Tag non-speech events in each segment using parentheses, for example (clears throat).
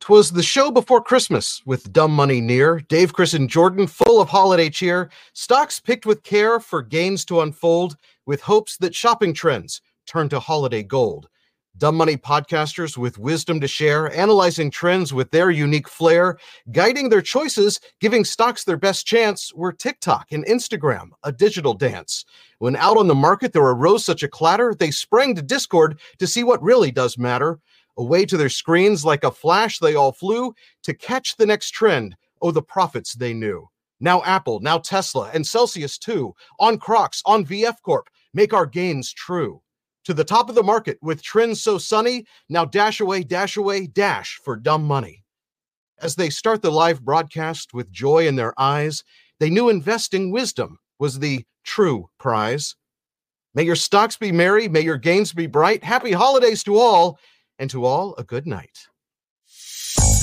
'Twas the show before Christmas with dumb money near. Dave, Chris, and Jordan full of holiday cheer. Stocks picked with care for gains to unfold with hopes that shopping trends turn to holiday gold. Dumb Money podcasters with wisdom to share, analyzing trends with their unique flair, guiding their choices, giving stocks their best chance, were TikTok and Instagram, a digital dance. When out on the market there arose such a clatter, they sprang to Discord to see what really does matter. Away to their screens like a flash, they all flew to catch the next trend. Oh, the profits they knew. Now Apple, now Tesla, and Celsius too. On Crocs, on VF Corp, make our gains true. To the top of the market with trends so sunny, now dash away, dash away, dash for dumb money. As they start the live broadcast with joy in their eyes, they knew investing wisdom was the true prize. May your stocks be merry, may your gains be bright. Happy holidays to all and to all a good night.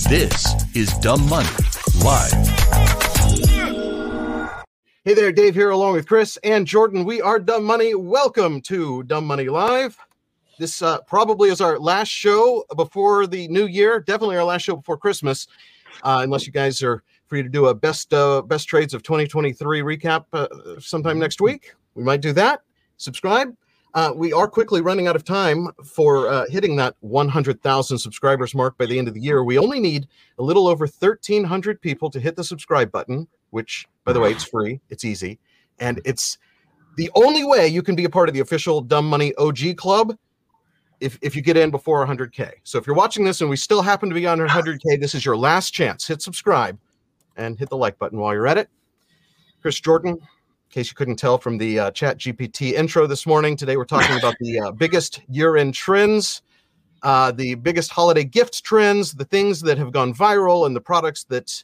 This is Dumb Money Live. Hey there, Dave here along with Chris and Jordan. We are Dumb Money. Welcome to Dumb Money Live. This uh, probably is our last show before the new year. Definitely our last show before Christmas, uh, unless you guys are free to do a best uh, best trades of 2023 recap uh, sometime next week. We might do that. Subscribe. Uh, we are quickly running out of time for uh, hitting that 100,000 subscribers mark by the end of the year. We only need a little over 1,300 people to hit the subscribe button, which, by the way, it's free, it's easy, and it's the only way you can be a part of the official Dumb Money OG Club. If, if you get in before 100K. So if you're watching this and we still happen to be on 100K, this is your last chance. Hit subscribe and hit the like button while you're at it. Chris Jordan, in case you couldn't tell from the uh, ChatGPT intro this morning, today we're talking about the uh, biggest year end trends, uh, the biggest holiday gift trends, the things that have gone viral, and the products that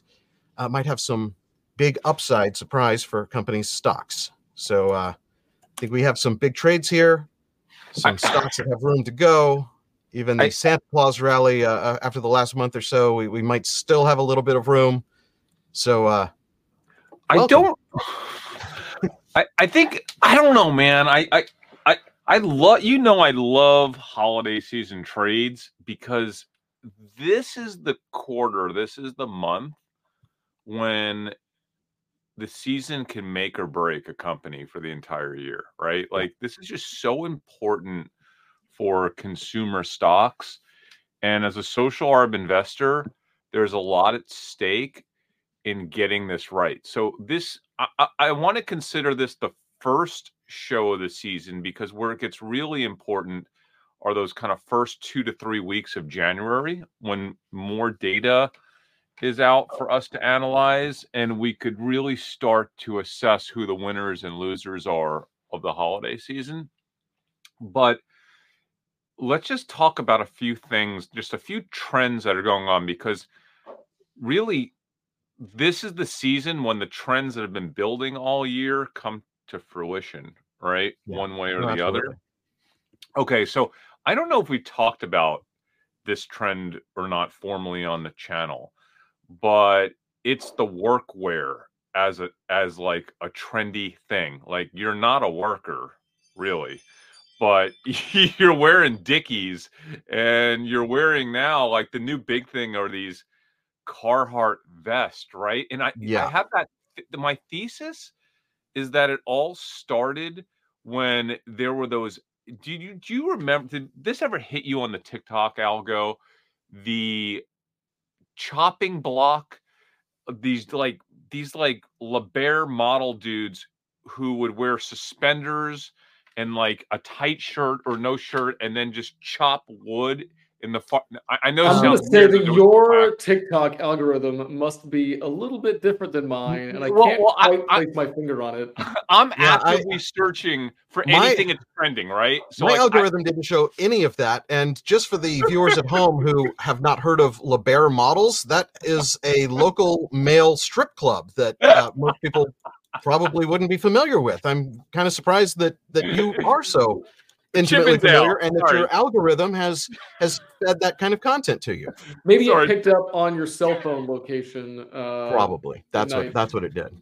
uh, might have some big upside surprise for companies' stocks. So uh, I think we have some big trades here, some stocks that have room to go. Even the I- Santa Claus rally uh, uh, after the last month or so, we, we might still have a little bit of room. So uh, I Welcome. don't. I, I think I don't know, man. I I I, I love you know I love holiday season trades because this is the quarter, this is the month when the season can make or break a company for the entire year, right? Like this is just so important for consumer stocks. And as a social arb investor, there's a lot at stake in getting this right. So this I, I, want to consider this the first show of the season because where it gets really important are those kind of first two to three weeks of January when more data is out for us to analyze and we could really start to assess who the winners and losers are of the holiday season. But let's just talk about a few things, just a few trends that are going on because really this is the season when the trends that have been building all year come to fruition, right? Yeah. One way or No, the absolutely. other. Okay, so I don't know if we talked about this trend or not formally on the channel, but it's the workwear as a as like a trendy thing. Like you're not a worker, really, but (laughs) you're wearing Dickies and you're wearing now like the new big thing are these Carhartt vest, right? And I, Yeah. I have that. th- My thesis is that it all started when there were those. Do you do you remember? Did this ever hit you on the TikTok algo? The chopping block, these like these like LeBaire model dudes who would wear suspenders and like a tight shirt or no shirt, and then just chop wood in the. Far- I, I know. it I'm going to say that but it was your whack. TikTok algorithm must be a little bit different than mine, and I Well- can't well, I- quite I- place my finger on it. (laughs) I'm Yeah, I- actively searching for My- anything that's trending, right? So my like, I- algorithm didn't show any of that. And just for the (laughs) viewers at home who have not heard of LeBaire Models, that is a local male strip club that uh, most people probably wouldn't be familiar with. I'm kind of surprised that that you are so intimately Chippendale, familiar and that sorry. your algorithm has has fed that kind of content to you. Maybe Sorry. it picked up on your cell phone location. Uh, Probably. That's night. what that's what it did.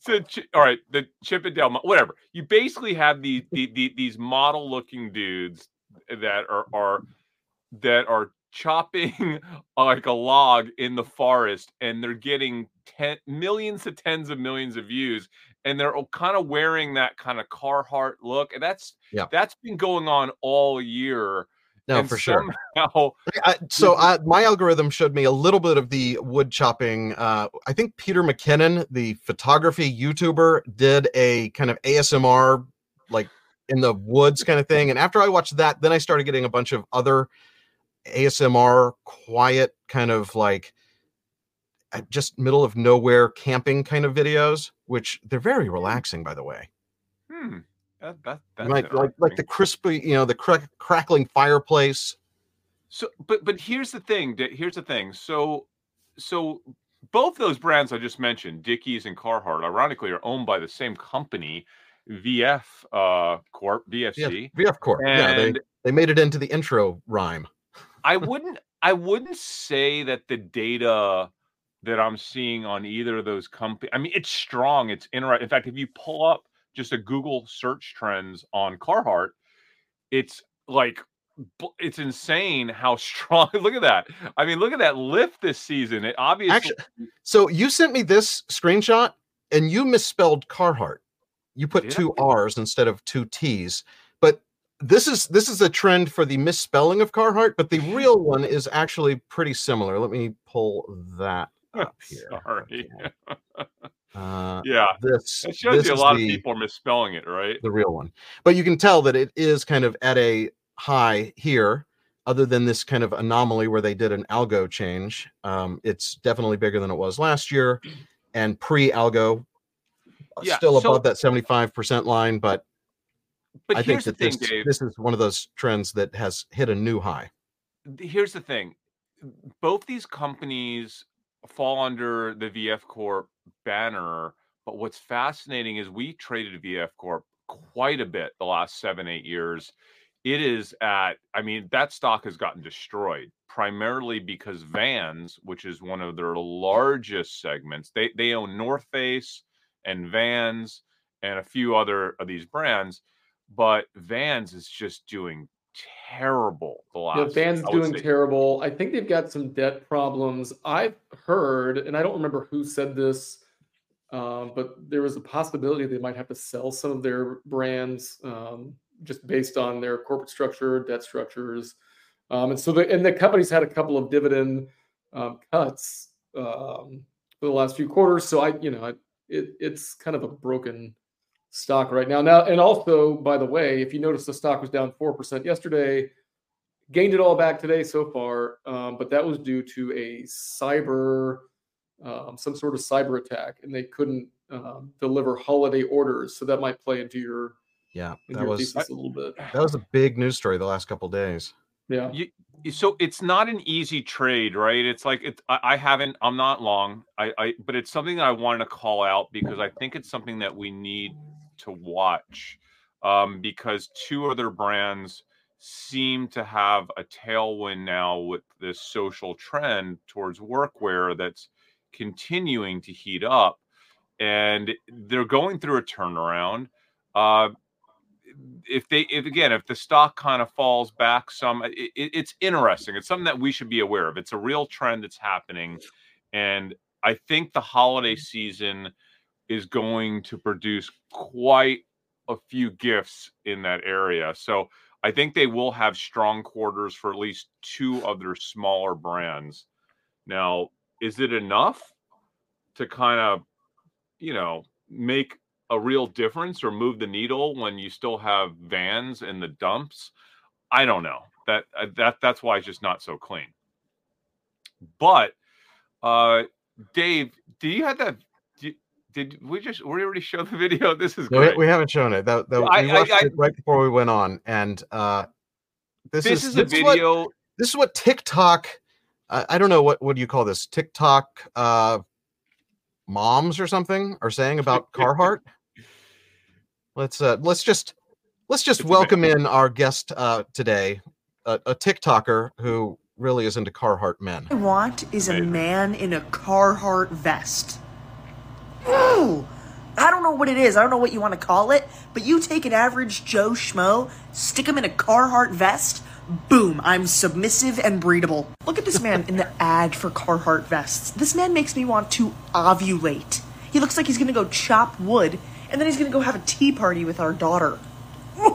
so all right, the Chip Chippendale, mo- whatever. You basically have these the, the, these model looking dudes that are are that are chopping (laughs) like a log in the forest and they're getting ten, millions to tens of millions of views and they're kind of wearing that kind of Carhartt look and that's Yeah. that's been going on all year No, and for sure. I, (laughs) so I, my algorithm showed me a little bit of the wood chopping. Uh, I think Peter McKinnon, the photography YouTuber, did a kind of ASMR, like in the woods kind of thing. And after I watched that, then I started getting a bunch of other ASMR, quiet kind of like just middle of nowhere camping kind of videos, which they're very relaxing, by the way. hmm, that, that, Like like like the crispy, you know, the crack, crackling fireplace. So, but but here's the thing. Here's the thing. So, so both those brands I just mentioned, Dickies and Carhartt, ironically, are owned by the same company, VF uh, Corp, VFC. VF, VF Corp. yeah, they they made it into the intro rhyme. I wouldn't I wouldn't say that the data that I'm seeing on either of those companies. I mean, it's strong. It's interesting. In fact, if you pull up just a Google search trends on Carhartt, it's like it's insane how (laughs) strong. Look at that. I mean, look at that lift this season. It obviously Actually, so you sent me this screenshot and you misspelled Carhartt. You put I? two R's instead of two T's. But this is this is a trend for the misspelling of Carhartt, but the real one is actually pretty similar. Let me pull that (laughs) up here. sorry. (laughs) Uh, yeah, this it shows this you a lot the- of people are misspelling it, right? the real one. But you can tell that it is kind of at a high here, other than this kind of anomaly where they did an algo change. Um, it's definitely bigger than it was last year, and pre-algo, uh, Yeah, still so- above that 75% line. But, But I think that thing, this, Dave. this is one of those trends that has hit a new high. here's the thing both these companies fall under the VF Corp banner, but what's fascinating is we traded VF Corp quite a bit the last seven, eight years. It is at, I mean, that stock has gotten destroyed primarily because Vans, which is one of their largest segments, they, they own North Face and Vans and a few other of these brands, but Vans is just doing terrible the last I would doing say- terrible. I think they've got some debt problems. I've heard, and I don't remember who said this, um, but there was a possibility they might have to sell some of their brands um, just based on their corporate structure, debt structures, um, and so the and the company's had a couple of dividend um, cuts um, for the last few quarters. So I, you know, I, it it's kind of a broken stock right now. Now, and also, by the way, if you notice, the stock was down four percent yesterday gained it all back today so far, um, but that was due to a cyber, um, some sort of cyber attack, and they couldn't um, deliver holiday orders. So that might play into your, Yeah, into that your was a little bit. that was a big news story the last couple days. Yeah. you, so it's not an easy trade right it's like it's I, I haven't i'm not long I, I but it's something that i wanted to call out because i think it's something that we need to watch um, because two other brands seem to have a tailwind now with this social trend towards workwear that's continuing to heat up and they're going through a turnaround. Uh, if they if again if the stock kind of falls back some it, it- it's interesting. It's something that we should be aware of. It's a real trend that's happening and i think the holiday season is going to produce quite a few gifts in that area. So i think they will have strong quarters for at least two of their smaller brands. Now is it enough to kind of you know make a real difference or move the needle when you still have vans in the dumps? I don't know. That uh, that that's why it's just not so clean. But uh dave do you have that did, did we just we already show the video (laughs) this is No, we, haven't shown it. That, that I- we I- watched I- it right before we went on, and uh, this, this, is, is a this is what- video this is what TikTok. I I don't know what what do you call this TikTok uh, moms or something are saying about (laughs) Carhartt. Let's uh, let's just let's just It's a welcome in our guest uh, today, a, a TikToker who really is into Carhartt men. I want is a man in a Carhartt vest. I don't know what it is. I don't know what you want to call it, but you take an average Joe Schmo, stick him in a Carhartt vest. Boom, I'm submissive and breedable. Look at this man in the (laughs) ad for Carhartt vests. This man makes me want to ovulate. He looks like he's gonna go chop wood, and then he's gonna go have a tea party with our daughter.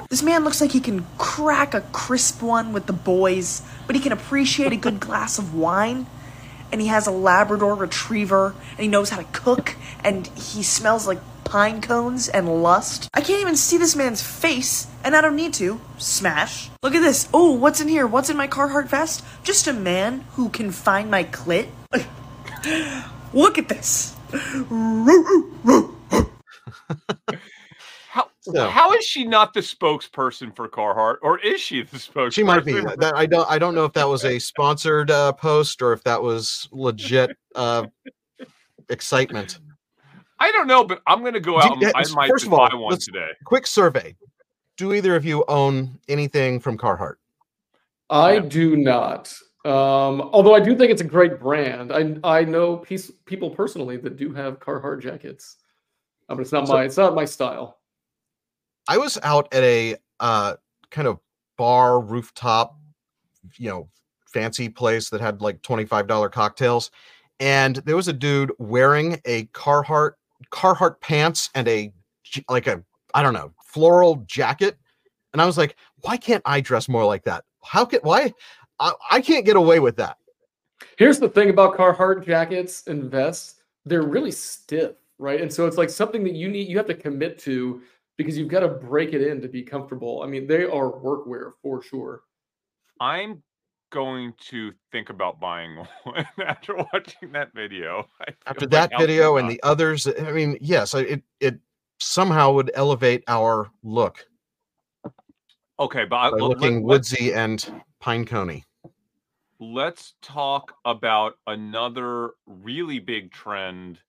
This man looks like he can crack a crisp one with the boys, but he can appreciate a good glass of wine. And he has a Labrador retriever, and he knows how to cook, and he smells like pine cones and lust. I can't even see this man's face, and I don't need to. Smash. Look at this. Oh, what's in here? What's in my Carhartt vest? Just a man who can find my clit. (laughs) Look at this. (laughs) (laughs) How So- how is she not the spokesperson for Carhartt, or is she the spokesperson? She might be. That I don't. I don't know if that was a sponsored uh, post or if that was legit uh, excitement. I don't know, but I'm gonna go Do- out. And, I might first of buy all, one let's- today. Quick survey: Do either of you own anything from Carhartt? I do not. Um, although I do think it's a great brand. I I know piece, people personally that do have Carhartt jackets, uh, but it's not So- my it's not my style. I was out at a uh, kind of bar rooftop, you know, fancy place that had like twenty-five dollar cocktails, and there was a dude wearing a Carhartt Carhartt pants and a like a I don't know floral jacket, and I was like, why can't I dress more like that? How can why? I, I can't get away with that. Here's the thing about Carhartt jackets and vests, they're really stiff, right? And so it's like something that you need you have to commit to because you've got to break it in to be comfortable. I mean, they are workwear for sure. I'm going to think about buying (laughs) one after watching that video. (laughs) After feel that video I'll and the others, I mean, yes, it it somehow would elevate our look okay, but I, by looking let- woodsy and pine coney. let's talk about another really big trend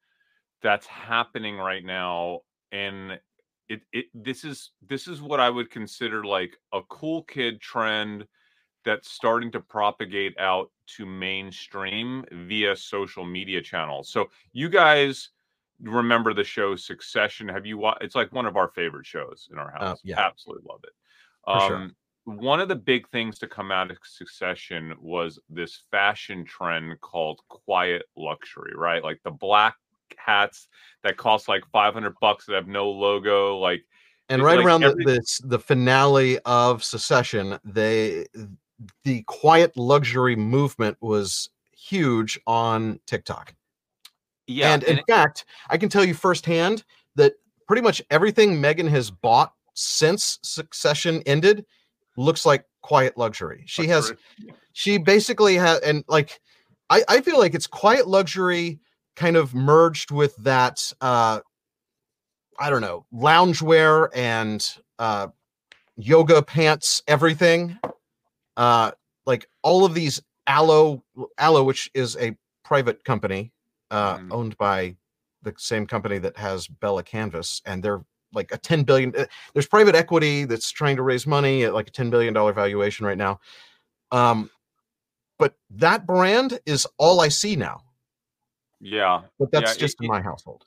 that's happening right now and it, it this is this is what i would consider like a cool kid trend that's starting to propagate out to mainstream via social media channels. So you guys remember the show succession? Have you watched it's like one of our favorite shows in our house. Uh, yeah. absolutely love it. For sure. um one of the big things to come out of succession was this fashion trend called quiet luxury right? Like the black hats that cost like 500 bucks that have no logo like And right like around every- the, this the finale of Succession, they the quiet luxury movement was huge on TikTok. yeah and in fact, I can tell you firsthand that pretty much everything Megan has bought since Succession ended looks like quiet luxury. She has she basically has and like I, I feel like it's quiet luxury kind of merged with that uh I don't know, loungewear and uh yoga pants, everything. Uh like all of these Alo Alo, which is a private company uh Mhm. owned by the same company that has Bella Canvas, and they're like a 10 billion uh, there's private equity that's trying to raise money at like a 10 billion dollar valuation right now. Um but that brand is all I see now. Yeah. But that's it- just in my household.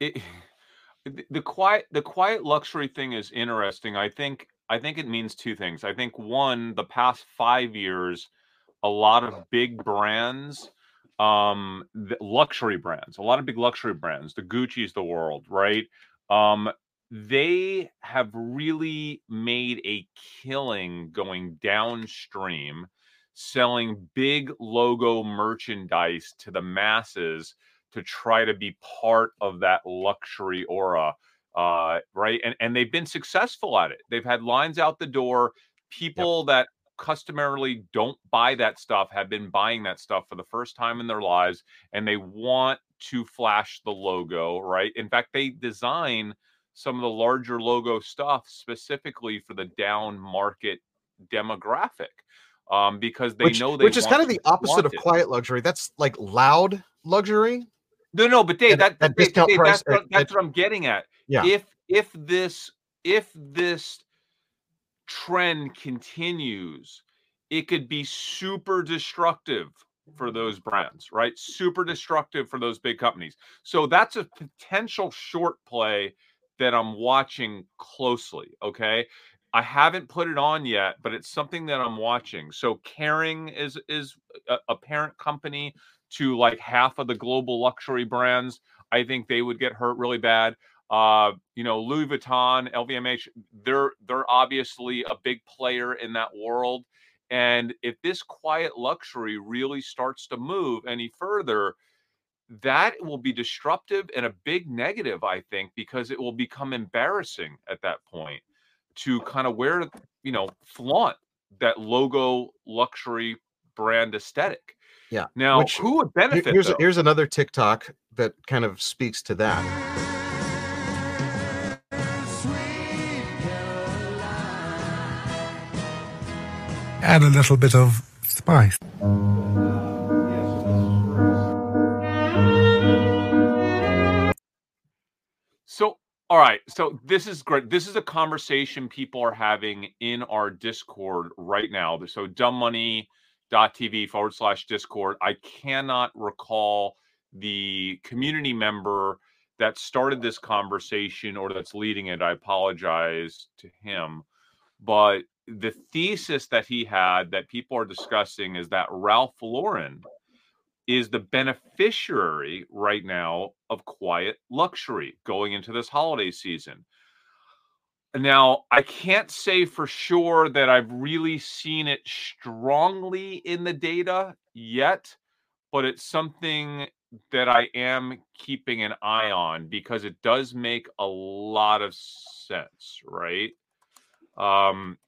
it (laughs) the- the quiet the quiet luxury thing is interesting. I think i think it means two things. I think one the past five years a lot of big brands um the luxury brands a lot of big luxury brands the gucci's the world right? Um they have really made a killing going downstream selling big logo merchandise to the masses to try to be part of that luxury aura uh right? And and they've been successful at it. They've had lines out the door. People that customarily don't buy that stuff have been buying that stuff for the first time in their lives and they want to flash the logo right? In fact they design some of the larger logo stuff specifically for the down market demographic um because they which, know they which is kind of the opposite of quiet luxury. That's like loud luxury. No, no, but Dave, At- that, at Dave, discount Dave, price, that's, what, that's at- what I'm getting at. Yeah. If if this if this trend continues, it could be super destructive for those brands, right? Super destructive for those big companies. So that's a potential short play that I'm watching closely. Okay. I haven't put it on yet, but it's something that I'm watching. So Kering is is a, a parent company to like half of the global luxury brands. I think they would get hurt really bad. Uh, you know, Louis Vuitton, LVMH, they're they're obviously a big player in that world. And if this quiet luxury really starts to move any further, that will be disruptive and a big negative, I think, because it will become embarrassing at that point to kind of wear, you know, flaunt that logo luxury brand aesthetic. Yeah. Now, Which- who would benefit? here's though? here's another TikTok that kind of speaks to that. add a little bit of spice. All right. So this is great. This is a conversation people are having in our Discord right now. So dumbmoney.tv forward slash Discord. I cannot recall the community member that started this conversation or that's leading it. I apologize to him. But the thesis that he had that people are discussing is that Ralph Lauren is the beneficiary right now of quiet luxury going into this holiday season. Now, I can't say for sure that I've really seen it strongly in the data yet, but it's something that I am keeping an eye on because it does make a lot of sense, right? Um,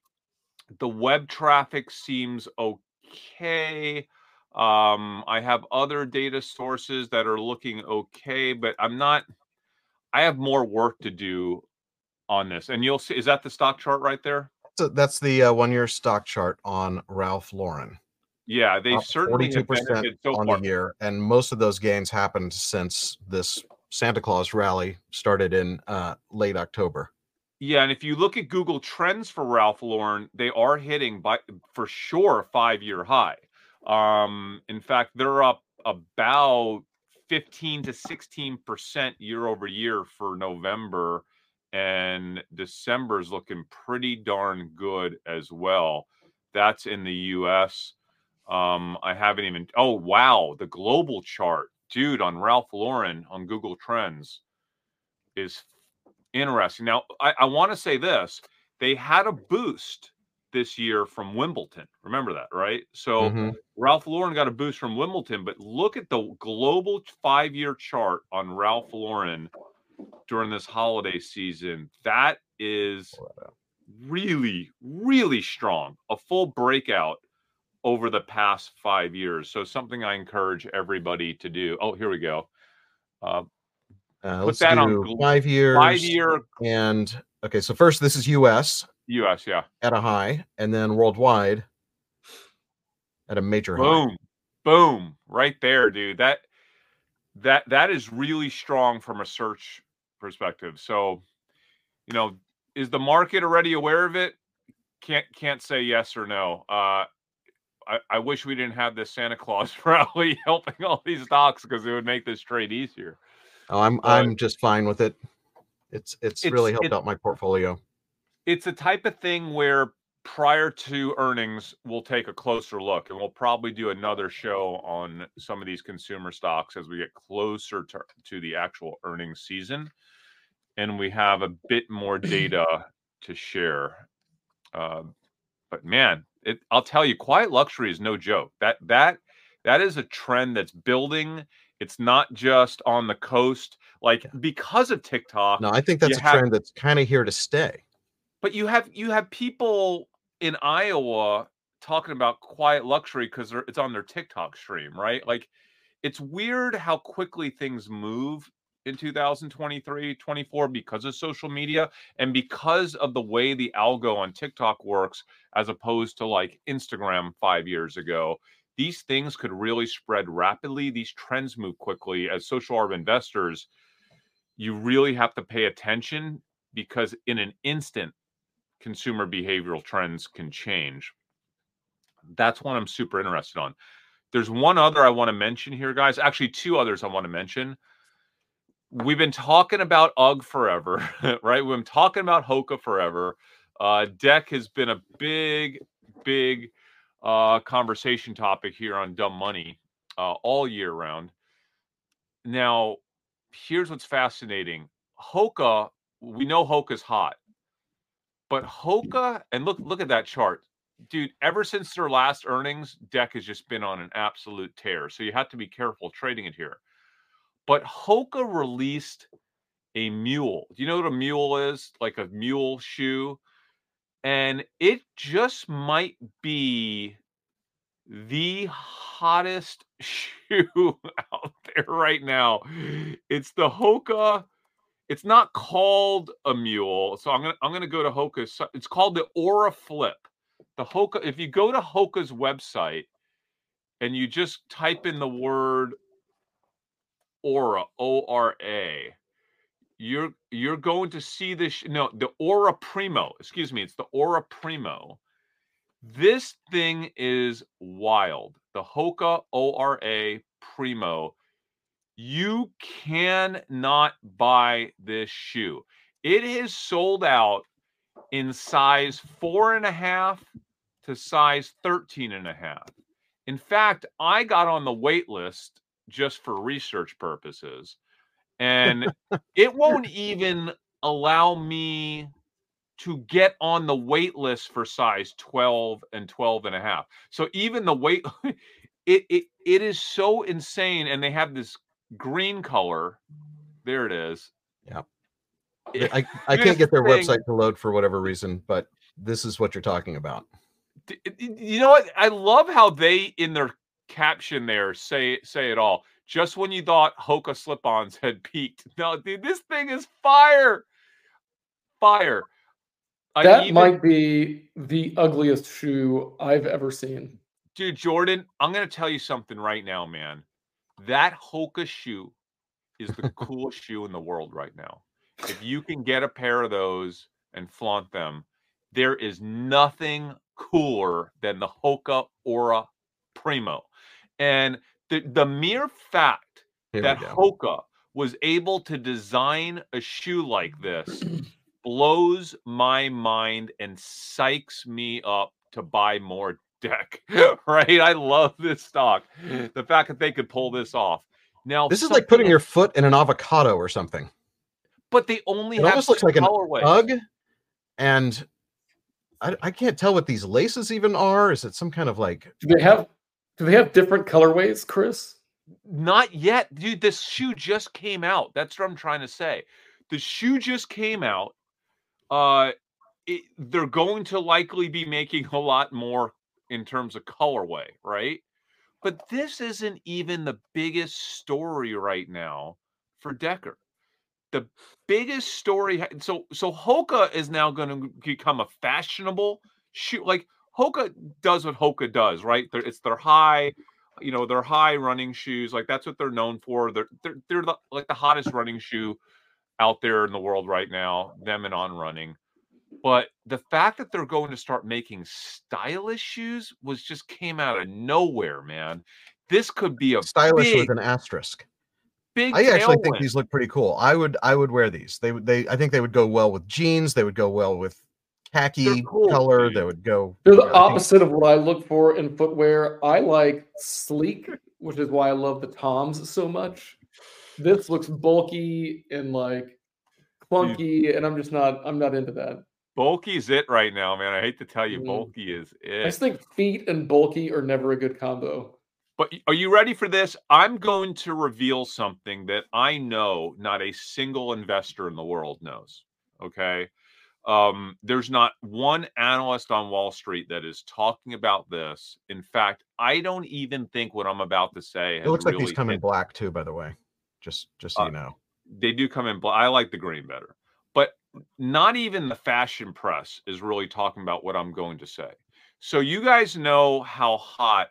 the web traffic seems okay. Um, I have other data sources that are looking okay, but I'm not. I have more work to do on this, and you'll see. Is that the stock chart right there? So that's the uh, one year stock chart on Ralph Lauren. Yeah, they Up certainly have 42% benefited so on far. the year, and most of those gains happened since this Santa Claus rally started in uh, late October. Yeah, and if you look at Google Trends for Ralph Lauren, they are hitting by for sure a five-year high. Um, in fact, they're up about 15 to 16 percent year over year for November, and December is looking pretty darn good as well. That's in the U.S. Um, I haven't even. Oh wow, the global chart, dude, on Ralph Lauren on Google Trends is interesting. Now, I, I want to say this: they had a boost this year from Wimbledon. Remember that, right? So Mhm. Ralph Lauren got a boost from Wimbledon, but look at the global five-year chart on Ralph Lauren during this holiday season. That is really, really strong. A full breakout over the past five years. So something I encourage everybody to do. Oh, here we go. Uh, Uh, Put let's that on five years. five-year and okay. So first, this is U.S. U.S. Yeah. at a high, and then worldwide at a major high. Boom. Boom. Right there, dude. That that that is really strong from a search perspective. So, you know, is the market already aware of it? Can't can't say yes or no. Uh I, I wish we didn't have this Santa Claus (laughs) rally helping all these stocks because it would make this trade easier. Oh, I'm But- I'm just fine with it. It's it's, It's- really helped it- out my portfolio. It's a type of thing where prior to earnings, we'll take a closer look and we'll probably do another show on some of these consumer stocks as we get closer to, to the actual earnings season and we have a bit more (clears throat) data to share. Uh, but man, it, I'll tell you, quiet luxury is no joke. That that that is a trend that's building. It's not just on the coast, like because of TikTok. No, I think that's a have- trend that's kind of here to stay. But you have you have people in Iowa talking about quiet luxury because it's on their TikTok stream, right? Like it's weird how quickly things move in 2023, 24 because of social media and because of the way the algo on TikTok works as opposed to like Instagram 5 years ago. These things could really spread rapidly. These trends move quickly as social arb investors. You really have to pay attention because in an instant consumer behavioral trends can change. That's one I'm super interested on. There's one other I want to mention here, guys. Actually, two others I want to mention. We've been talking about UGG forever, (laughs) right? We've been talking about Hoka forever. Uh, deck has been a big, big uh, conversation topic here on Dumb Money uh, all year round. Now, here's what's fascinating. Hoka, we know Hoka's hot, but Hoka, and look, look at that chart, dude. Ever since their last earnings, Deck has just been on an absolute tear. So you have to be careful trading it here. But Hoka released a mule. Do you know what a mule is? Like a mule shoe. And it just might be the hottest (laughs) shoe (laughs) out there right now. It's the Hoka. It's not called a mule, so I'm gonna I'm gonna go to Hoka's. It's called the Ora Flip. The Hoka. If you go to Hoka's website and you just type in the word Ora O R A, you're you're going to see this. No, the Ora Primo. Excuse me. It's the Ora Primo. This thing is wild. The Hoka ORA Primo. You cannot buy this shoe. It is sold out in size four and a half to size 13 and a half. In fact, I got on the wait list just for research purposes, and it won't even allow me to get on the wait list for size 12 and 12 and a half. So even the wait (laughs) it it it is so insane and they have this green color. There it is. Yeah. I, I can't get their thing, website to load for whatever reason, but this is what you're talking about. You know what? I love how they in their caption there say say it all. Just when you thought Hoka slip-ons had peaked. No, dude, this thing is fire. Fire. I that even, might be the ugliest shoe I've ever seen. Dude, Jordan, I'm going to tell you something right now, man. That Hoka shoe is the (laughs) coolest shoe in the world right now. If you can get a pair of those and flaunt them, there is nothing cooler than the Hoka Ora Primo. And the, the mere fact Here that Hoka was able to design a shoe like this (clears throat) blows my mind and psychs me up to buy more deck. (laughs) right? I love this stock. The fact that they could pull this off. Now this is like putting your foot in an avocado or something. But they only it almost looks like an bug, and I, I can't tell what these laces even are. Is it some kind of like? Do they have? Do they have different colorways, Chris? Not yet, dude. This shoe just came out. That's what I'm trying to say. The shoe just came out uh, it, they're going to likely be making a lot more in terms of colorway, right? But this isn't even the biggest story right now for Decker. The biggest story, so so Hoka is now going to become a fashionable shoe. Like Hoka does what Hoka does, right? It's their high, you know, their high running shoes. Like that's what they're known for. They're they're, they're the, like the hottest running shoe out there in the world right now, them and on running. But the fact that they're going to start making stylish shoes was just came out of nowhere, man. This could be a stylish big, with an asterisk. Big I actually think these look pretty cool. I would I would wear these. They would they I think they would go well with jeans. They would go well with khaki cool, color. Dude. They would go. They're the opposite think... of what I look for in footwear. I like sleek, which is why I love the Toms so much this looks bulky and like clunky, and I'm just not I'm not into that. Bulky's it right now, man. I hate to tell you, mm. bulky is it. I just think feet and bulky are never a good combo. But are you ready for this? I'm going to reveal something that I know not a single investor in the world knows. Okay. Um, there's not one analyst on Wall Street that is talking about this. In fact, I don't even think what I'm about to say. It looks really like these come in black too, by the way. Just just so uh, you know. They do come in black. I like the green better. Not even the fashion press is really talking about what I'm going to say. So you guys know how hot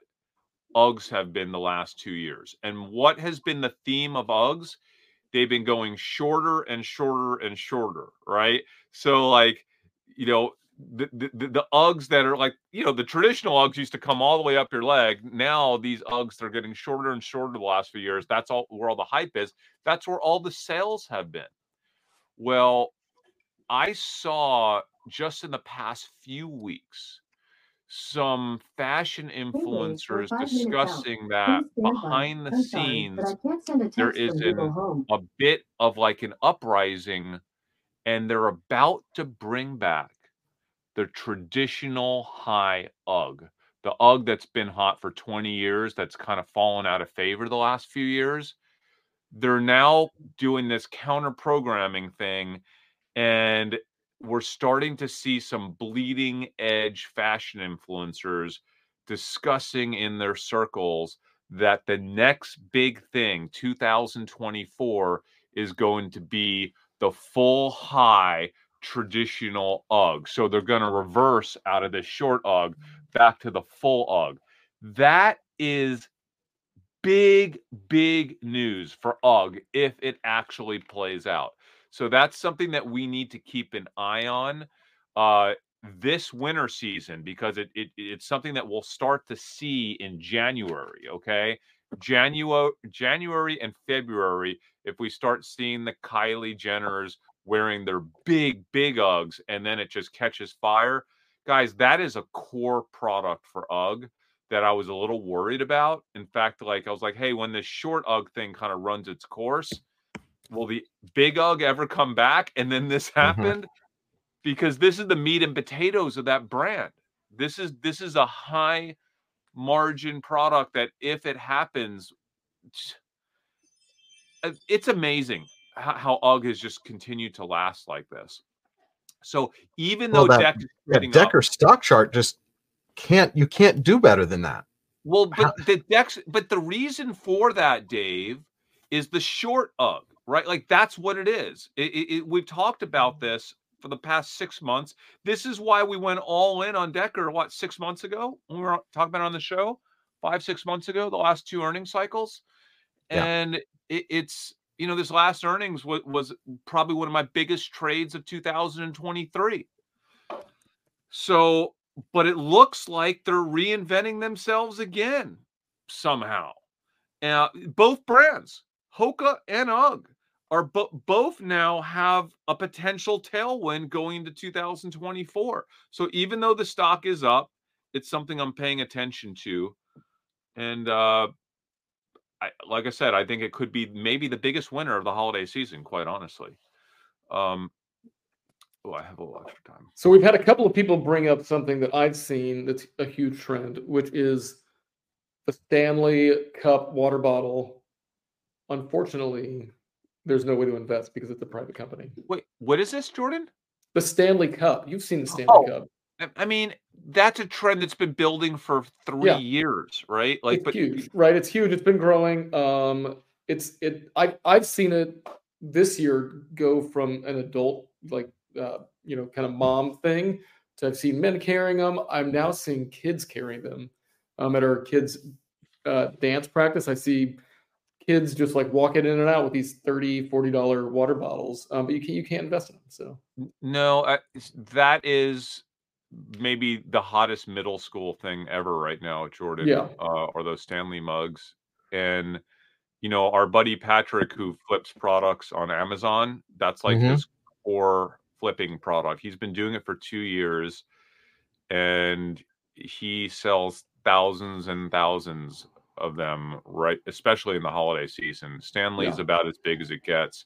Uggs have been the last two years. And what has been the theme of Uggs? They've been going shorter and shorter and shorter, right? So, like, you know, the, the, the Uggs that are like, you know, the traditional Uggs used to come all the way up your leg. Now these Uggs are getting shorter and shorter the last few years. That's all where all the hype is. That's where all the sales have been. Well, I saw just in the past few weeks some fashion influencers discussing that behind the scenes there is an, a bit of like an uprising and they're about to bring back the traditional high UGG. The UGG that's been hot for 20 years, that's kind of fallen out of favor the last few years. They're now doing this counter programming thing, and we're starting to see some bleeding edge fashion influencers discussing in their circles that the next big thing 2024 is going to be the full high traditional UGG. So they're going to reverse out of the short UGG mm-hmm. back to the full UGG. That is big, big news for UGG if it actually plays out. So that's something that we need to keep an eye on uh, this winter season because it, it it's something that we'll start to see in January. Okay, January, January and February. If we start seeing the Kylie Jenners wearing their big, big Uggs, and then it just catches fire, guys, that is a core product for UGG that I was a little worried about. In fact, like I was like, hey, when this short UGG thing kind of runs its course, will the big UGG ever come back? And then this mm-hmm. happened mm-hmm. because this is the meat and potatoes of that brand. This is this is a high margin product that if it happens, uh, it's amazing how, how UGG has just continued to last like this. So even well, though that, Deck Decker up, stock chart just can't you can't do better than that. Well, but how, the Dex, but the reason for that, Dave, is the short UGG right? Like that's what it is. It, it, it, we've talked about this for the past six months. This is why we went all in on Decker. What six months ago when we were talking about on the show, five six months ago, the last two earnings cycles, yeah. and it's you know this last earnings was, was probably one of my biggest trades of 2023. So, but it looks like they're reinventing themselves again somehow. Uh, both brands, Hoka and UGG are bo- both now have a potential tailwind going into 2024. So even though the stock is up, it's something I'm paying attention to. And uh, I, like I said, I think it could be maybe the biggest winner of the holiday season, quite honestly. Um, oh, I have a little extra time. So we've had a couple of people bring up something that I've seen that's a huge trend, which is the Stanley Cup water bottle unfortunately, there's no way to invest because it's a private company. Wait, what is this, Jordan? The Stanley Cup. You've seen the Stanley oh, Cup. I mean, that's a trend that's been building for three yeah. years, right? Like, it's but huge, right? It's huge. It's been growing. Um, it's it. I I've seen it this year go from an adult like uh, you know kind of mom thing to I've seen men carrying them. I'm now seeing kids carrying them. Um, at our kids' uh, dance practice, I see kids just like walking in and out with these 30 40 dollar water bottles um, but you can't you can't invest in them so. No I, that is maybe the hottest middle school thing ever right now jordan yeah. uh, or those stanley mugs. And you know our buddy patrick who flips products on amazon that's like mm-hmm. his core flipping product. He's been doing it for two years and he sells thousands and thousands of them, right? Especially in the holiday season. Stanley's yeah. about as big as it gets.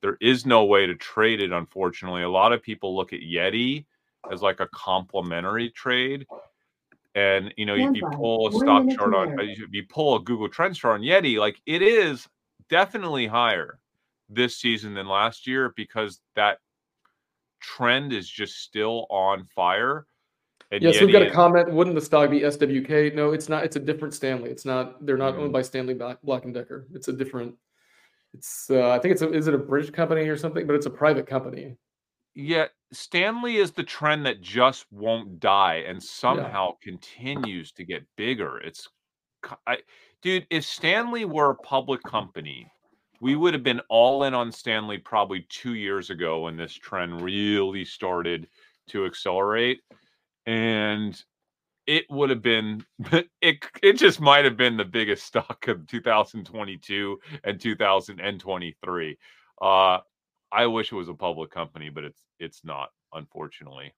There is no way to trade it, unfortunately. A lot of people look at Yeti as like a complementary trade. And you know, if you pull a stock chart on, if you pull a Google Trends chart on Yeti, like it is definitely higher this season than last year because that trend is just still on fire. And yes, we've got a comment. Wouldn't the stock be SWK? No, it's not. It's a different Stanley. It's not. They're not mm-hmm. owned by Stanley Black and Decker. It's a different. It's. Uh, I think it's. A, is it a British company or something? But it's a private company. Yeah, Stanley is the trend that just won't die and somehow yeah. continues to get bigger. It's, I, dude. If Stanley were a public company, we would have been all in on Stanley probably two years ago when this trend really started to accelerate and it would have been (laughs) it it just might have been the biggest stock of 2022 and 2023 uh i wish it was a public company but it's it's not unfortunately.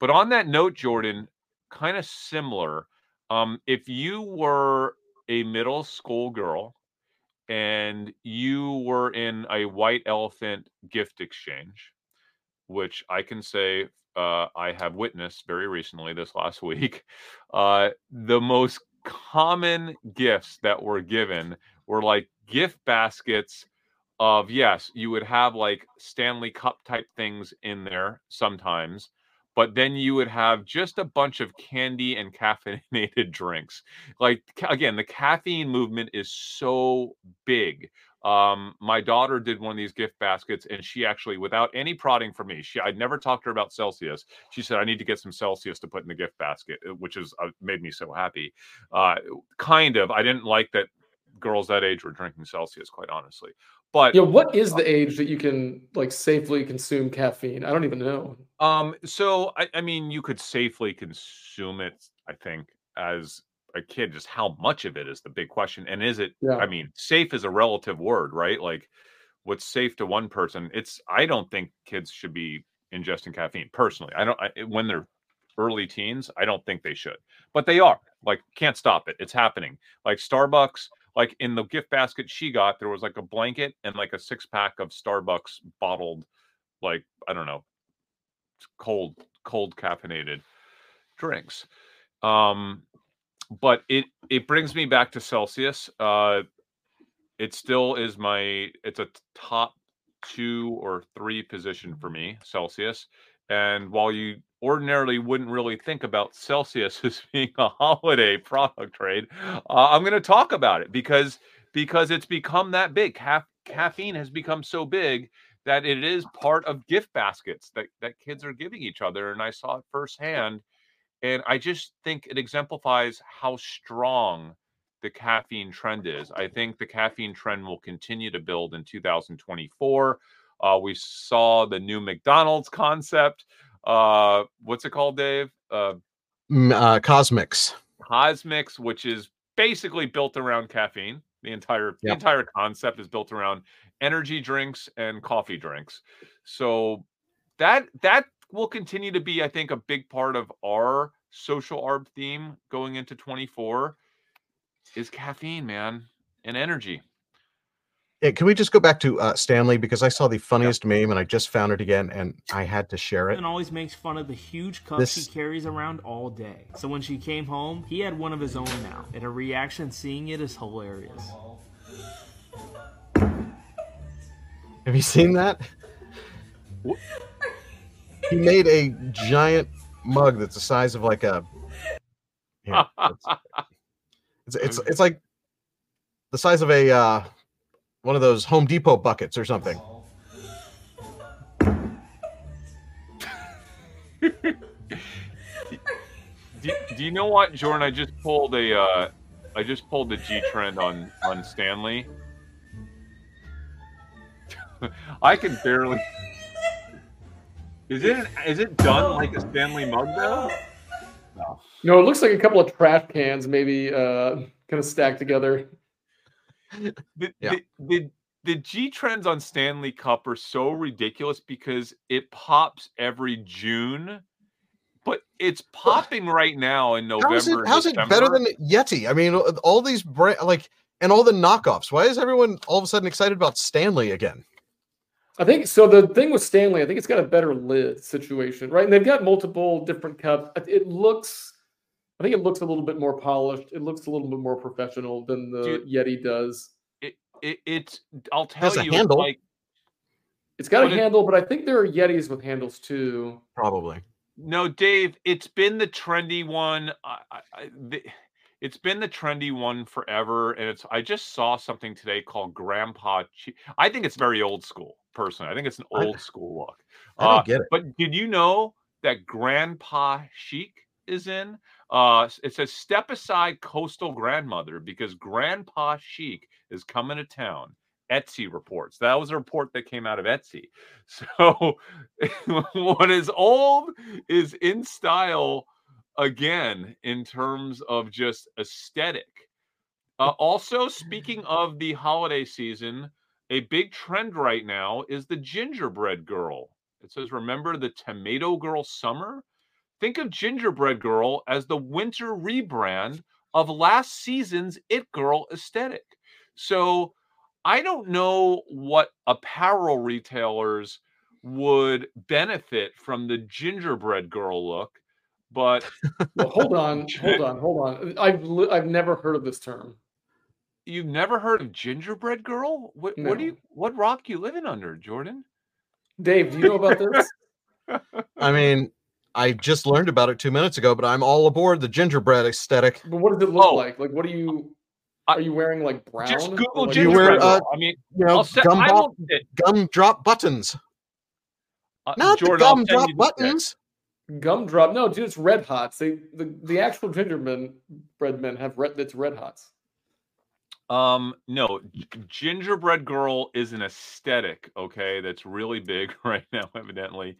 But on that note, Jordan, kind of similar. Um, if you were a middle school girl and you were in a white elephant gift exchange, which I can say uh, I have witnessed very recently this last (laughs) week, uh, the most common gifts that were given were like gift baskets of yes, you would have like Stanley Cup type things in there sometimes, but then you would have just a bunch of candy and (laughs) caffeinated drinks. Like again, the caffeine movement is so big. Um, my daughter did one of these gift baskets, and she actually, without any prodding from me, she I'd never talked to her about Celsius. She said, "I need to get some Celsius to put in the gift basket," uh, which is uh, made me so happy. Uh, kind of, I didn't like that girls that age were drinking Celsius, quite honestly. But yeah, what is the age that you can like safely consume caffeine? I don't even know. Um, so I, I mean, you could safely consume it. I think as a kid, just how much of it is the big question. And is it? Yeah. I mean, safe is a relative word, right? Like, what's safe to one person? It's. I don't think kids should be ingesting caffeine personally. I don't. I, when they're early teens, I don't think they should, but they are. Like, can't stop it. It's happening. Like Starbucks like in the gift basket she got, there was like a blanket and like a six pack of Starbucks bottled, like I don't know, cold cold caffeinated drinks. Um, but it it brings me back to Celsius. Uh, it still is my it's a top two or three position for me, Celsius. And while you ordinarily wouldn't really think about Celsius (laughs) as being a holiday product trade, uh, I'm going to talk about it because because it's become that big. Ca- caffeine has become so big that it is part of gift baskets that that kids are giving each other, and I saw it firsthand. And I just think it exemplifies how strong the caffeine trend is. I think the caffeine trend will continue to build in 2024. Uh, we saw the new McDonald's concept. Uh, what's it called, Dave? Uh, uh, CosMc's. CosMc's, which is basically built around caffeine. The entire the entire concept is built around energy drinks and coffee drinks. So that that will continue to be, I think, a big part of our social arb theme going into 24 is caffeine, man, and energy. Yeah, can we just go back to uh, Stanley because I saw the funniest meme and I just found it again and I had to share it. and always makes fun of the huge cup This- she carries around all day. So when she came home, he had one of his own now, and her reaction seeing it is hilarious. Have you seen that? He made a giant mug that's the size of like a. Yeah, (laughs) it's, it's it's it's like the size of a uh, one of those Home Depot buckets or something. do, do you know what, Jordan? I just pulled a, uh, I just pulled the G trend on on Stanley. (laughs) I can barely. Is it is it done like a Stanley mug though? No. No, it looks like a couple of trash cans, maybe uh, kind of stacked together. The, Yeah. the, the the G trends on Stanley Cup are so ridiculous because it pops every June, but it's popping right now in November. How's it? and How's it better than Yeti? I mean, all these brand like and all the knockoffs. Why is everyone all of a sudden excited about Stanley again? I think so. The thing with Stanley, I think it's got a better lid situation, right? And they've got multiple different cups. It- It looks, I think it looks a little bit more polished. It looks a little bit more professional than the Dude. Yeti does. It, it's I'll tell Has a you, it's like It's got a it- handle, but I think there are Yetis with handles too. Probably. No, Dave, it's been the trendy one. I, I, I- the, it's been the trendy one forever, and it's. I just saw something today called Grandpa. Che- I think it's very old school. Personally, I think it's an I- old school look. I don't Uh, get it. But did you know that Grandpa Chic is in? Uh, it says step aside, coastal grandmother, because Grandpa Chic is coming to town. Etsy reports. That was a report that came out of Etsy. (laughs) So (laughs) what is old is in style again in terms of just aesthetic. Uh, also, speaking of the holiday season, a big trend right now is the gingerbread girl. It says, "Remember the Tomato Girl summer? Think of Gingerbread Girl as the winter rebrand of last season's It Girl aesthetic." So I don't know what apparel retailers would benefit from the gingerbread girl look, but (laughs) Well, hold on, hold on, hold on. I've li- I've never heard of this term. you've never heard of gingerbread girl? What what do you what rock you living under, Jordan? Dave, do you know about this? (laughs) I mean, I just learned about it two minutes ago, but I'm all aboard the gingerbread aesthetic. But what does it look Oh. like? Like, what do you? Are you wearing like brown? Just Google like, Do you gingerbread wear, uh. I mean, You know, I'll say, gum, drop, will, uh, gumdrop buttons, not Jordan, the I'll gumdrop send you the pic. buttons. Gumdrop? No, dude, it's red hots. They the, the actual gingerbread bread men have red. That's red hots. Um, no, gingerbread girl is an aesthetic, okay, that's really big (laughs) right now, evidently.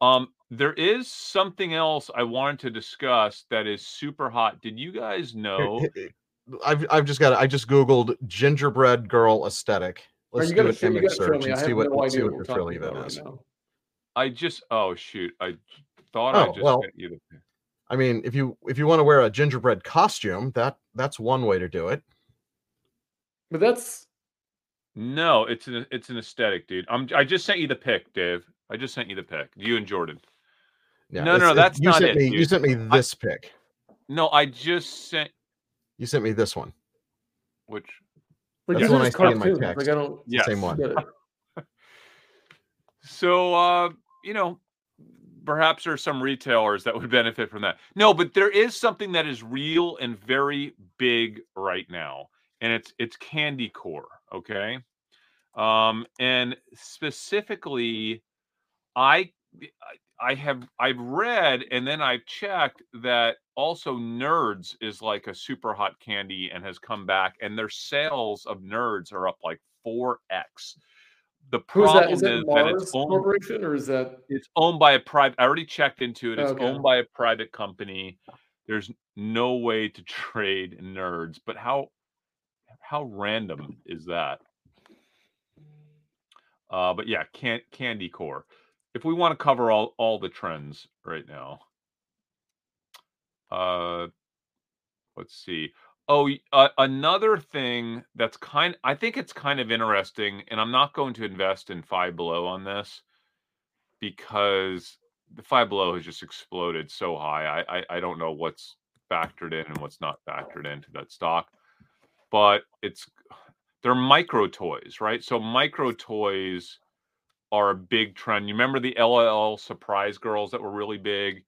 Um, there is something else I wanted to discuss that is super hot. Did you guys know? I've I've just got I just googled gingerbread girl aesthetic. Let's do gonna an image search and see what no let's see idea what what we're this really talking about right now. I just oh shoot, I thought I Oh, just well. sent you the I mean, if you if you want to wear a gingerbread costume, that that's one way to do it. But that's No, it's an it's an aesthetic, dude. I'm I just sent you the pic, Dave. I just sent you the pic. You and Jordan. Yeah, No, no, it's- it- that's you not sent it, me. You sent me I- this pic. No, I just sent You sent me this one. which like That's these the one I see in my cartoons. text. Like I don't It's Yes. Same one. (laughs) So, uh, you know, perhaps there's some retailers that would benefit from that. No, but there is something that is real and very big right now, and it's it's candy core. Okay, um, and specifically, I I have I've read and then I've checked that also Nerds is like a super hot candy and has come back, and their sales of Nerds are up like four x. The problem that? Is is that it's owned Corporation or is that? it's owned by a private. I already checked into it. It's Okay. owned by a private company. There's no way to (laughs) trade nerds. But how how random is that? Uh, but yeah, can, Candy Core. If we want to cover all all the trends right now, uh, let's see. Oh, uh, another thing that's kind. I think it's kind of interesting, and I'm not going to invest in Five Below on this because the Five Below has just exploded so high. I, I I don't know what's factored in and what's not factored into that stock, but it's they're micro toys, right? So micro toys are a big trend. You remember the L.O.L. surprise girls that were really big?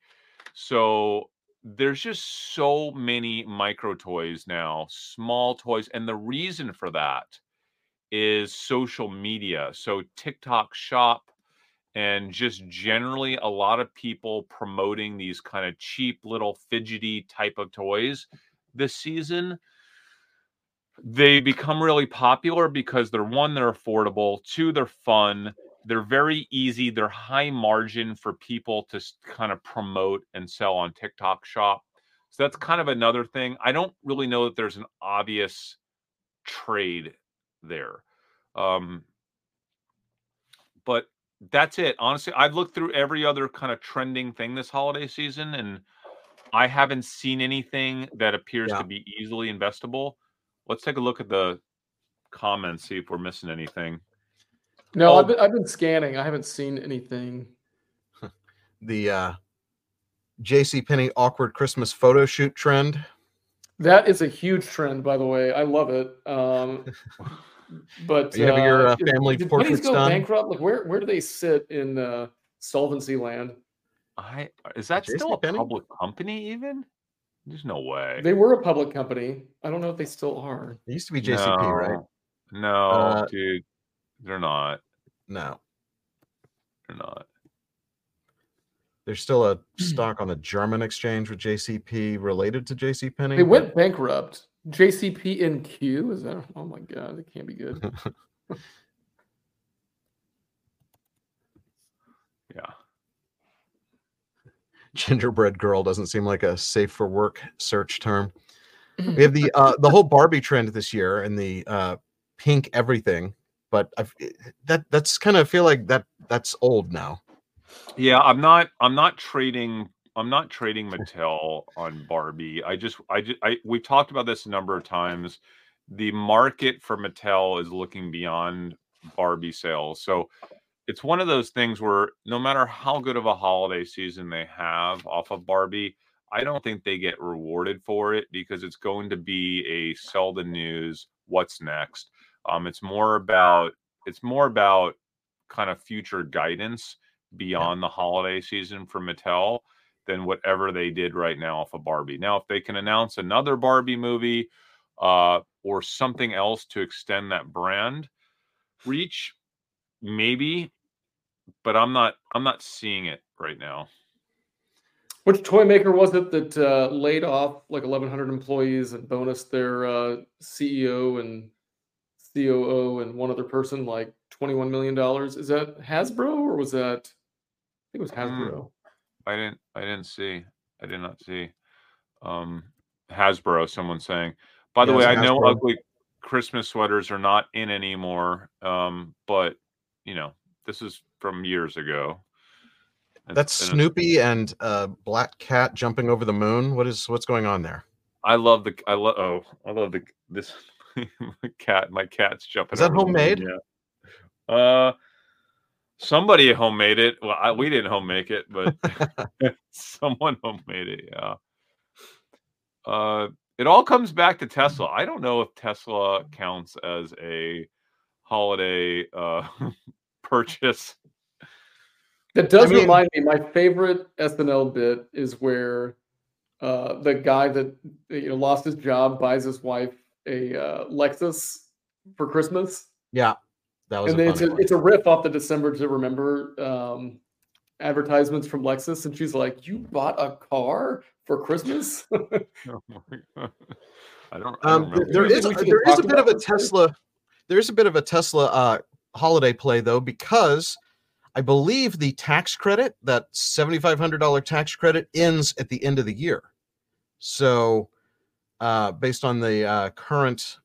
So there's just so many micro toys now, small toys, and the reason for that is social media. So TikTok shop and just generally a lot of people promoting these kind of cheap little fidgety type of toys this season they become really popular because they're one they're affordable two they're fun they're very easy they're high margin for people to kind of promote and sell on tiktok shop. So that's kind of another thing. I don't really know that there's an obvious trade there um but that's it. Honestly i've looked through every other kind of trending thing this holiday season and i haven't seen anything that appears Yeah. to be easily investable. Let's take a look at the comments see if we're missing anything No, Oh. I've been I've been scanning. I haven't seen anything. (laughs) The uh, J.C. Penney awkward Christmas photo shoot trend. That is a huge trend, by the way. I love it. Um, (laughs) but Are you having your, uh, did- family did portraits Penney's go done? bankrupt? Like where where do they sit in uh, solvency land? i is that JC still a Penney? public company even there's no way They were a public company. I don't know if they still are. It used to be JCP, right? no, no Uh, dude they're not No, they're not there's still a stock on the German exchange with JCP related to JC Penney. They went bankrupt. JCP in Q is that? Oh my god, that can't be good. (laughs) yeah (laughs) gingerbread girl doesn't seem like a safe for work search term. (laughs) We have the uh, the whole Barbie trend this year and the uh, pink everything, but I've, eh, that that's kind of feel like that that's old now. Yeah, I'm not. I'm not trading. I'm not trading Mattel on Barbie. I just. I just. I. We've talked about this a number of times. The market for Mattel is looking beyond Barbie sales. So it's one of those things where no matter how good of a holiday season they have off of Barbie, I don't think they get rewarded for it because it's going to be a sell the news. What's next? Um, it's more about. It's more about kind of future guidance beyond the holiday season for Mattel than whatever they did right now off of Barbie. Now, if they can announce another Barbie movie uh, or something else to extend that brand reach, maybe, but I'm not. I'm not seeing it right now. Which toy maker was it that uh, laid off like 1,100 employees and bonus their uh, CEO and COO and one other person like 21 million dollars? Is that Hasbro or was that? I think it was Mm. Hasbro. I didn't. I didn't see. I did not see. Um, Hasbro. Someone saying. By the Yeah, way, it's I know ugly Christmas sweaters are not in anymore. Um, but you know, this is from years ago. And- That's and Snoopy and uh, Black Cat jumping over the moon. What is what's going on there? I love the. I love. Oh, I love the. This my (laughs) cat. My cat's jumping. Is that over the moon, homemade? Yeah. Uh, somebody homemade it. Well, I, we didn't homemake it, but (laughs) (laughs) someone homemade it. Yeah. Uh, it all comes back to Tesla. I don't know if Tesla counts as a holiday uh purchase. That does I mean- remind me. My favorite SNL bit is where uh, the guy that you know lost his job buys his wife a uh, Lexus for Christmas, Yeah, that was and a then it's a, it's a riff off the December to Remember um, advertisements from Lexus, and she's like, "You bought a car for Christmas?" Oh my God. I don't. I Um, don't there- remember. there Do you is think we should there is a bit of a? Tesla. There is a bit of a Tesla uh, holiday play though, because I believe the tax credit, that seventy five hundred dollar tax credit, ends at the end of the year. So, uh, based on the uh, current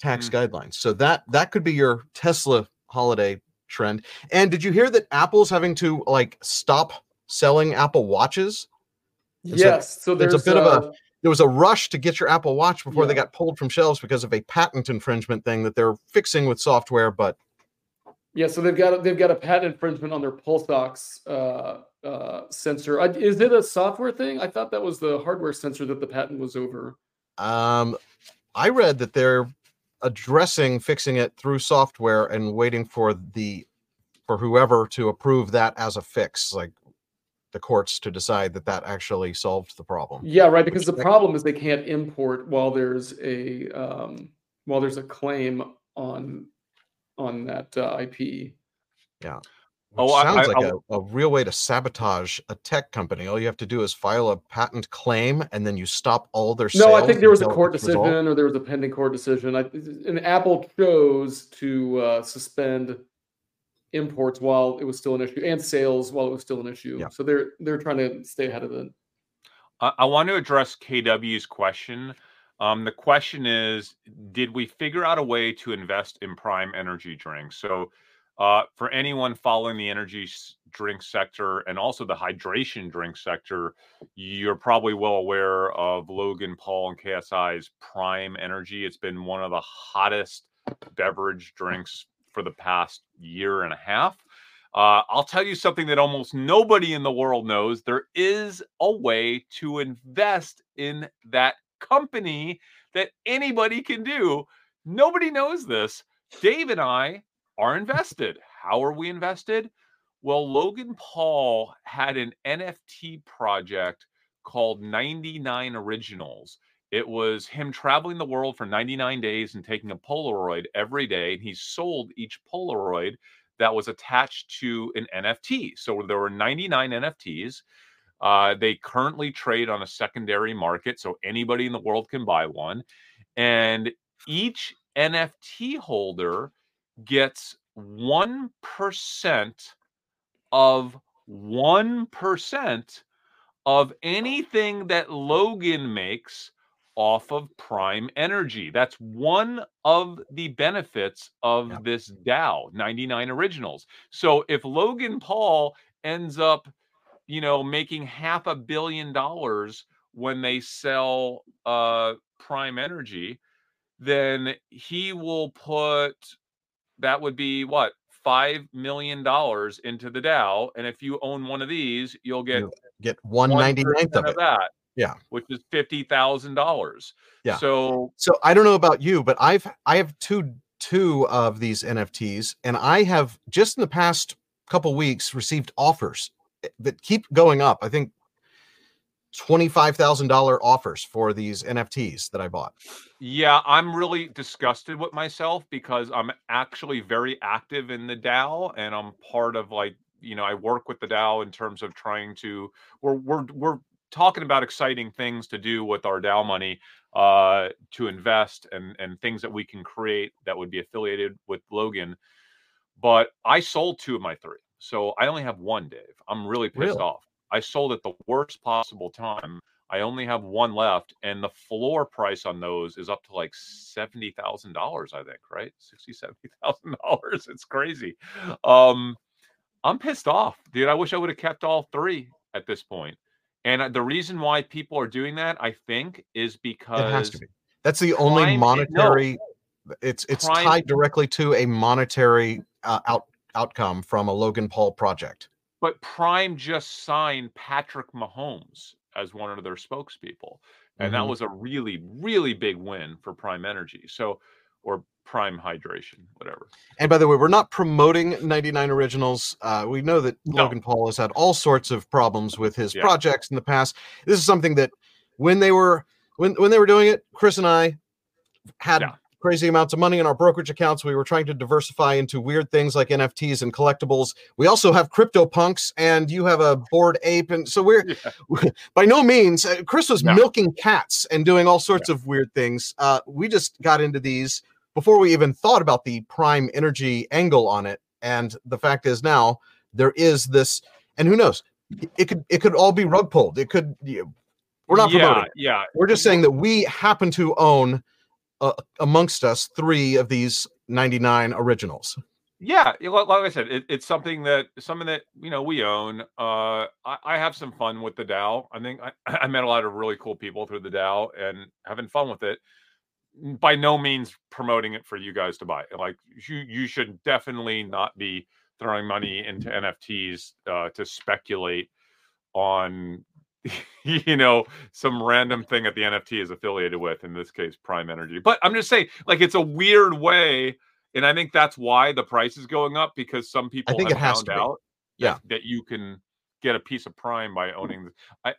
tax guidelines, so that that could be your Tesla holiday trend. And did you hear that Apple's having to like stop selling Apple watches? And so yes. So there's there's a bit of a- there was a rush to get your Apple Watch before they got pulled from shelves because of a patent infringement thing that they're fixing with software. But Yeah, so they've got a, they've got a patent infringement on their pulse ox uh, uh, sensor. I, is it a software thing? I thought that was the hardware sensor that the patent was over. um, I read that they're addressing fixing it through software and waiting for the for whoever to approve that as a fix, like the courts to decide that that actually solved the problem. Yeah, right. Because the problem is they can't import while there's a um, while there's a claim on on that uh, IP. Which Oh, sounds I- like I- a, a real way to sabotage a tech company. All you have to do is file a patent claim and then you stop all their sales. No, I think there was a court it's resolved. decision or there was a pending court decision. I, and Apple chose to uh, suspend imports while it was still an issue and sales while it was still an issue. Yeah. So they're they're trying to stay ahead of it. I, I want to address KW's question. Um, the question is, did we figure out a way to invest in prime energy drinks? So, uh, for anyone following the energy drink sector and also the hydration drink sector, you're probably well aware of Logan Paul and KSI's Prime Energy. It's been one of the hottest beverage drinks for the past year and a half. Uh, I'll tell you something that almost nobody in the world knows. There is a way to invest in that company that anybody can do. Nobody knows this. Dave and I are invested. How are we invested? Well, Logan Paul had an NFT project called 99 Originals. It was him traveling the world for 99 days and taking a Polaroid every day. And he sold each Polaroid that was attached to an NFT. So there were 99 NFTs. Uh, they currently trade on a secondary market, so anybody in the world can buy one. And each NFT holder gets 1% of 1% of anything that Logan makes off of Prime Energy. That's one of the benefits of this DAO 99 Originals. So if Logan Paul ends up, you know, making half a billion dollars when they sell uh Prime Energy, then he will put that would be what five million dollars into the DAO, And if you own one of these, you'll get You'll Get one ninety ninth 1% of that. Yeah. Which is fifty thousand dollars. Yeah. So So I don't know about you, but I've I have two two of these NFTs, and I have just in the past couple weeks received offers that keep going up. I think twenty five thousand dollar offers for these NFTs that I bought. yeah, I'm really disgusted with myself because I'm actually very active in the DAO and I'm part of like, you know, I work with the DAO in terms of trying to we're we're we're talking about exciting things to do with our DAO money uh to invest and and things that we can create that would be affiliated with Logan. But I sold two of my three. So I only have one, Dave. I'm really pissed Really? off. I sold at the worst possible time. I only have one left, and the floor price on those is up to like seventy thousand dollars, I think, right? Sixty, seventy thousand dollars. (laughs) It's crazy. Um, I'm pissed off, dude. I wish I would have kept all three at this point. And the reason why people are doing that, I think, is because It has to be. That's the only Prime- no. monetary. It's it's Prime- tied directly to a monetary uh, out outcome from a Logan Paul project. But Prime just signed Patrick Mahomes as one of their spokespeople. And that Mhm. was a really, really big win for Prime Energy. So, or Prime Hydration, whatever. And by the way, we're not promoting 99 Originals. Uh, we know that No. Logan Paul has had all sorts of problems with his Yeah. projects in the past. This is something that when they were when when they were doing it, Chris and I had Yeah. Crazy amounts of money in our brokerage accounts. We were trying to diversify into weird things like NFTs and collectibles. We also have crypto punks, and you have a Bored Ape, and so we're Yeah. (laughs) by no means uh, Chris was No. milking cats and doing all sorts of weird things. Uh, we just got into these before we even thought about the prime energy angle on it. And the fact is now there is this, and who knows, it- it could it could all be rug pulled. It could. you- We're not yeah, promoting. it. Yeah. We're just saying that we happen to own uh, amongst us three of these 99 originals. Yeah, like, I said, it, it's something that something that you know we own. Uh, I, I have some fun with the DAO. I think I, (clears throat) I met a lot of really cool people through the DAO and having fun with it. By no means promoting it for you guys to buy. Like you, you should definitely not be throwing money into NFTs uh, to speculate on, (laughs) you know, some random thing that the NFT is affiliated with. In this case, Prime Energy. But I'm just saying, like, it's a weird way and I think that's why the price is going up because some people think have it has found to out that, Yeah. that you can get a piece of Prime by mm. owning. The, I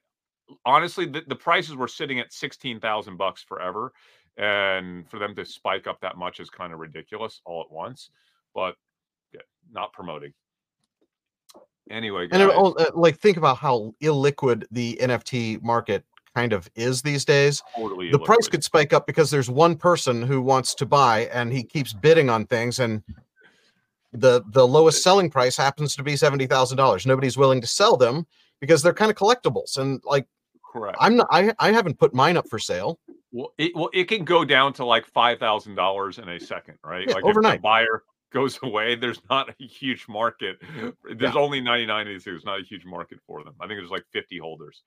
honestly, the, the prices were sitting at sixteen thousand bucks forever, and for them to spike up that much is kind of ridiculous all at once. But yeah, not promoting. Anyway, And it, guys, uh, like think about how illiquid the NFT market kind of is these days. totally the price could spike up because there's one person who wants to buy and he keeps bidding on things and the the lowest selling price happens to be $70,000. Nobody's willing to sell them because they're kind of collectibles and like correct. I'm not I I haven't put mine up for sale. Well, it well, it can go down to like five thousand dollars in a second, right? Yeah, like if overnight. buyer goes (laughs) away, there's not a huge market. There's only 99 of these things, not a huge market for them. I think there's like 50 holders.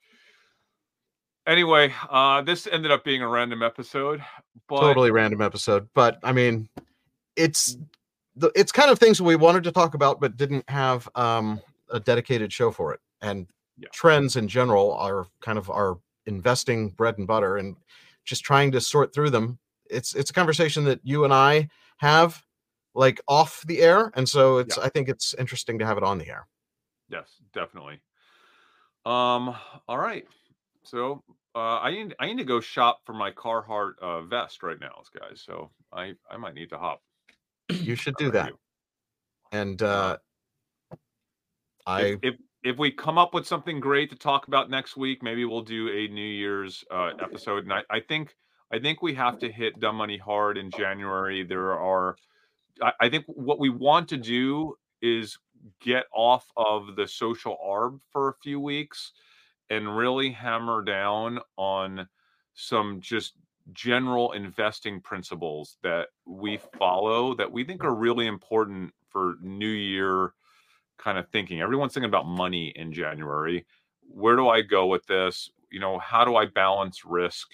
Anyway, uh, this ended up being a random episode, but totally random episode, but I mean it's the it's kind of things we wanted to talk about but didn't have um a dedicated show for it. And Yeah. trends in general are kind of our investing bread and butter and just trying to sort through them. It's it's a conversation that you and I have like off the air and so it's I think it's interesting to have it on the air. yes, definitely. Um, all right. So uh, I need I need to go shop for my Carhartt uh, vest right now, guys. So I I might need to hop. You should do that. you? And uh I if, if if we come up with something great to talk about next week, maybe we'll do a New Year's uh, episode. And I, I think I think we have to hit dumb money hard in January. There are, I, think what we want to do is get off of the social arb for a few weeks and really hammer down on some just general investing principles that we follow that we think are really important for new year kind of thinking. Everyone's thinking about money in January. Where do I go with this? You know, how do I balance risk,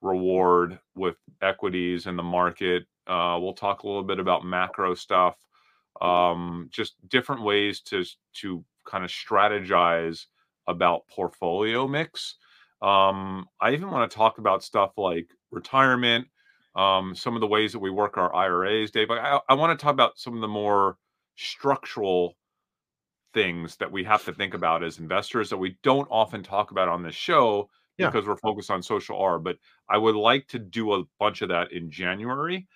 reward with equities in the market? Uh, we'll talk a little bit about macro stuff, um, just different ways to to kind of strategize about portfolio mix. Um, I even want to talk about stuff like retirement, um, some of the ways that we work our IRAs, Dave. I, I want to talk about some of the more structural things that we have to think about as investors that we don't often talk about on this show Yeah. because we're focused on social R. But I would like to do a bunch of that in January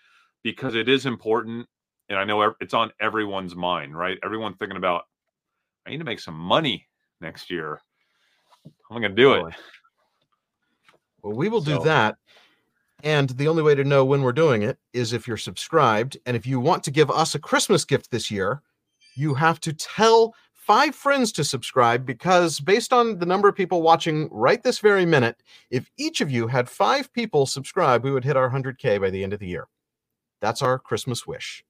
because it is important. And I know it's on everyone's mind, right? Everyone thinking about, I need to make some money next year. How am I going to do it? Well, we will do that. And the only way to know when we're doing it is if you're subscribed. And if you want to give us a Christmas gift this year, you have to tell five friends to subscribe because, based on the number of people watching right this very minute, if each of you had five people subscribe, we would hit our 100K by the end of the year. That's our Christmas wish.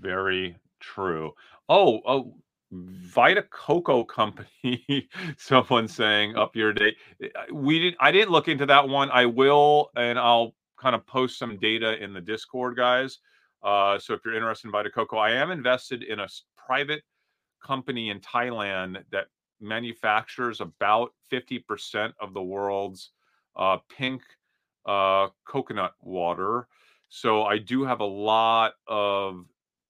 Very true. Oh, oh, Vita Coco Company. (laughs) Someone saying up your date. We didn't. I didn't look into that one. I will, and I'll kind of post some data in the Discord, guys. Uh, so if you're interested in Vita Coco, I am invested in a private company in Thailand that manufactures about 50% of the world's uh, pink uh, coconut water. So I do have a lot of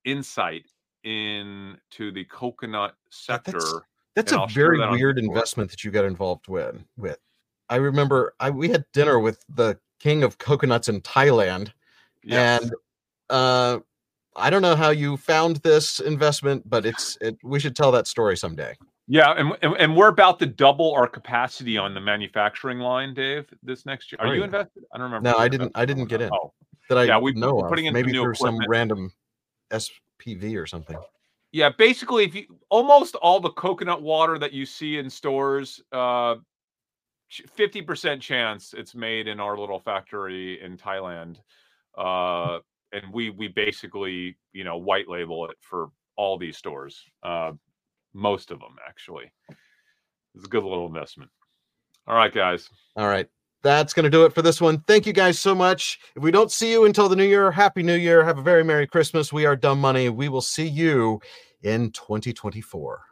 insight into the coconut that's- sector. That's and a I'll very that weird investment that you got involved with. With, I remember I we had dinner with the king of coconuts in Thailand, Yes. and uh, I don't know how you found this investment, but it's it. We should tell that story someday. Yeah, and, and and we're about to double our capacity on the manufacturing line, Dave, this next year. Are you you? invested? I don't remember. No, I didn't. I didn't get in. Oh, That I Yeah, we- know we're of. in Maybe through some random SPV or something. yeah. Basically, if you almost all the coconut water that you see in stores, uh, fifty percent chance it's made in our little factory in Thailand, uh, and we we basically you know white label it for all these stores, uh, most of them actually. It's a good little investment. All right, guys. All right. That's going to do it for this one. Thank you guys so much. If we don't see you until the new year, happy new year. Have a very Merry Christmas. We are Dumb Money. We will see you in 2024.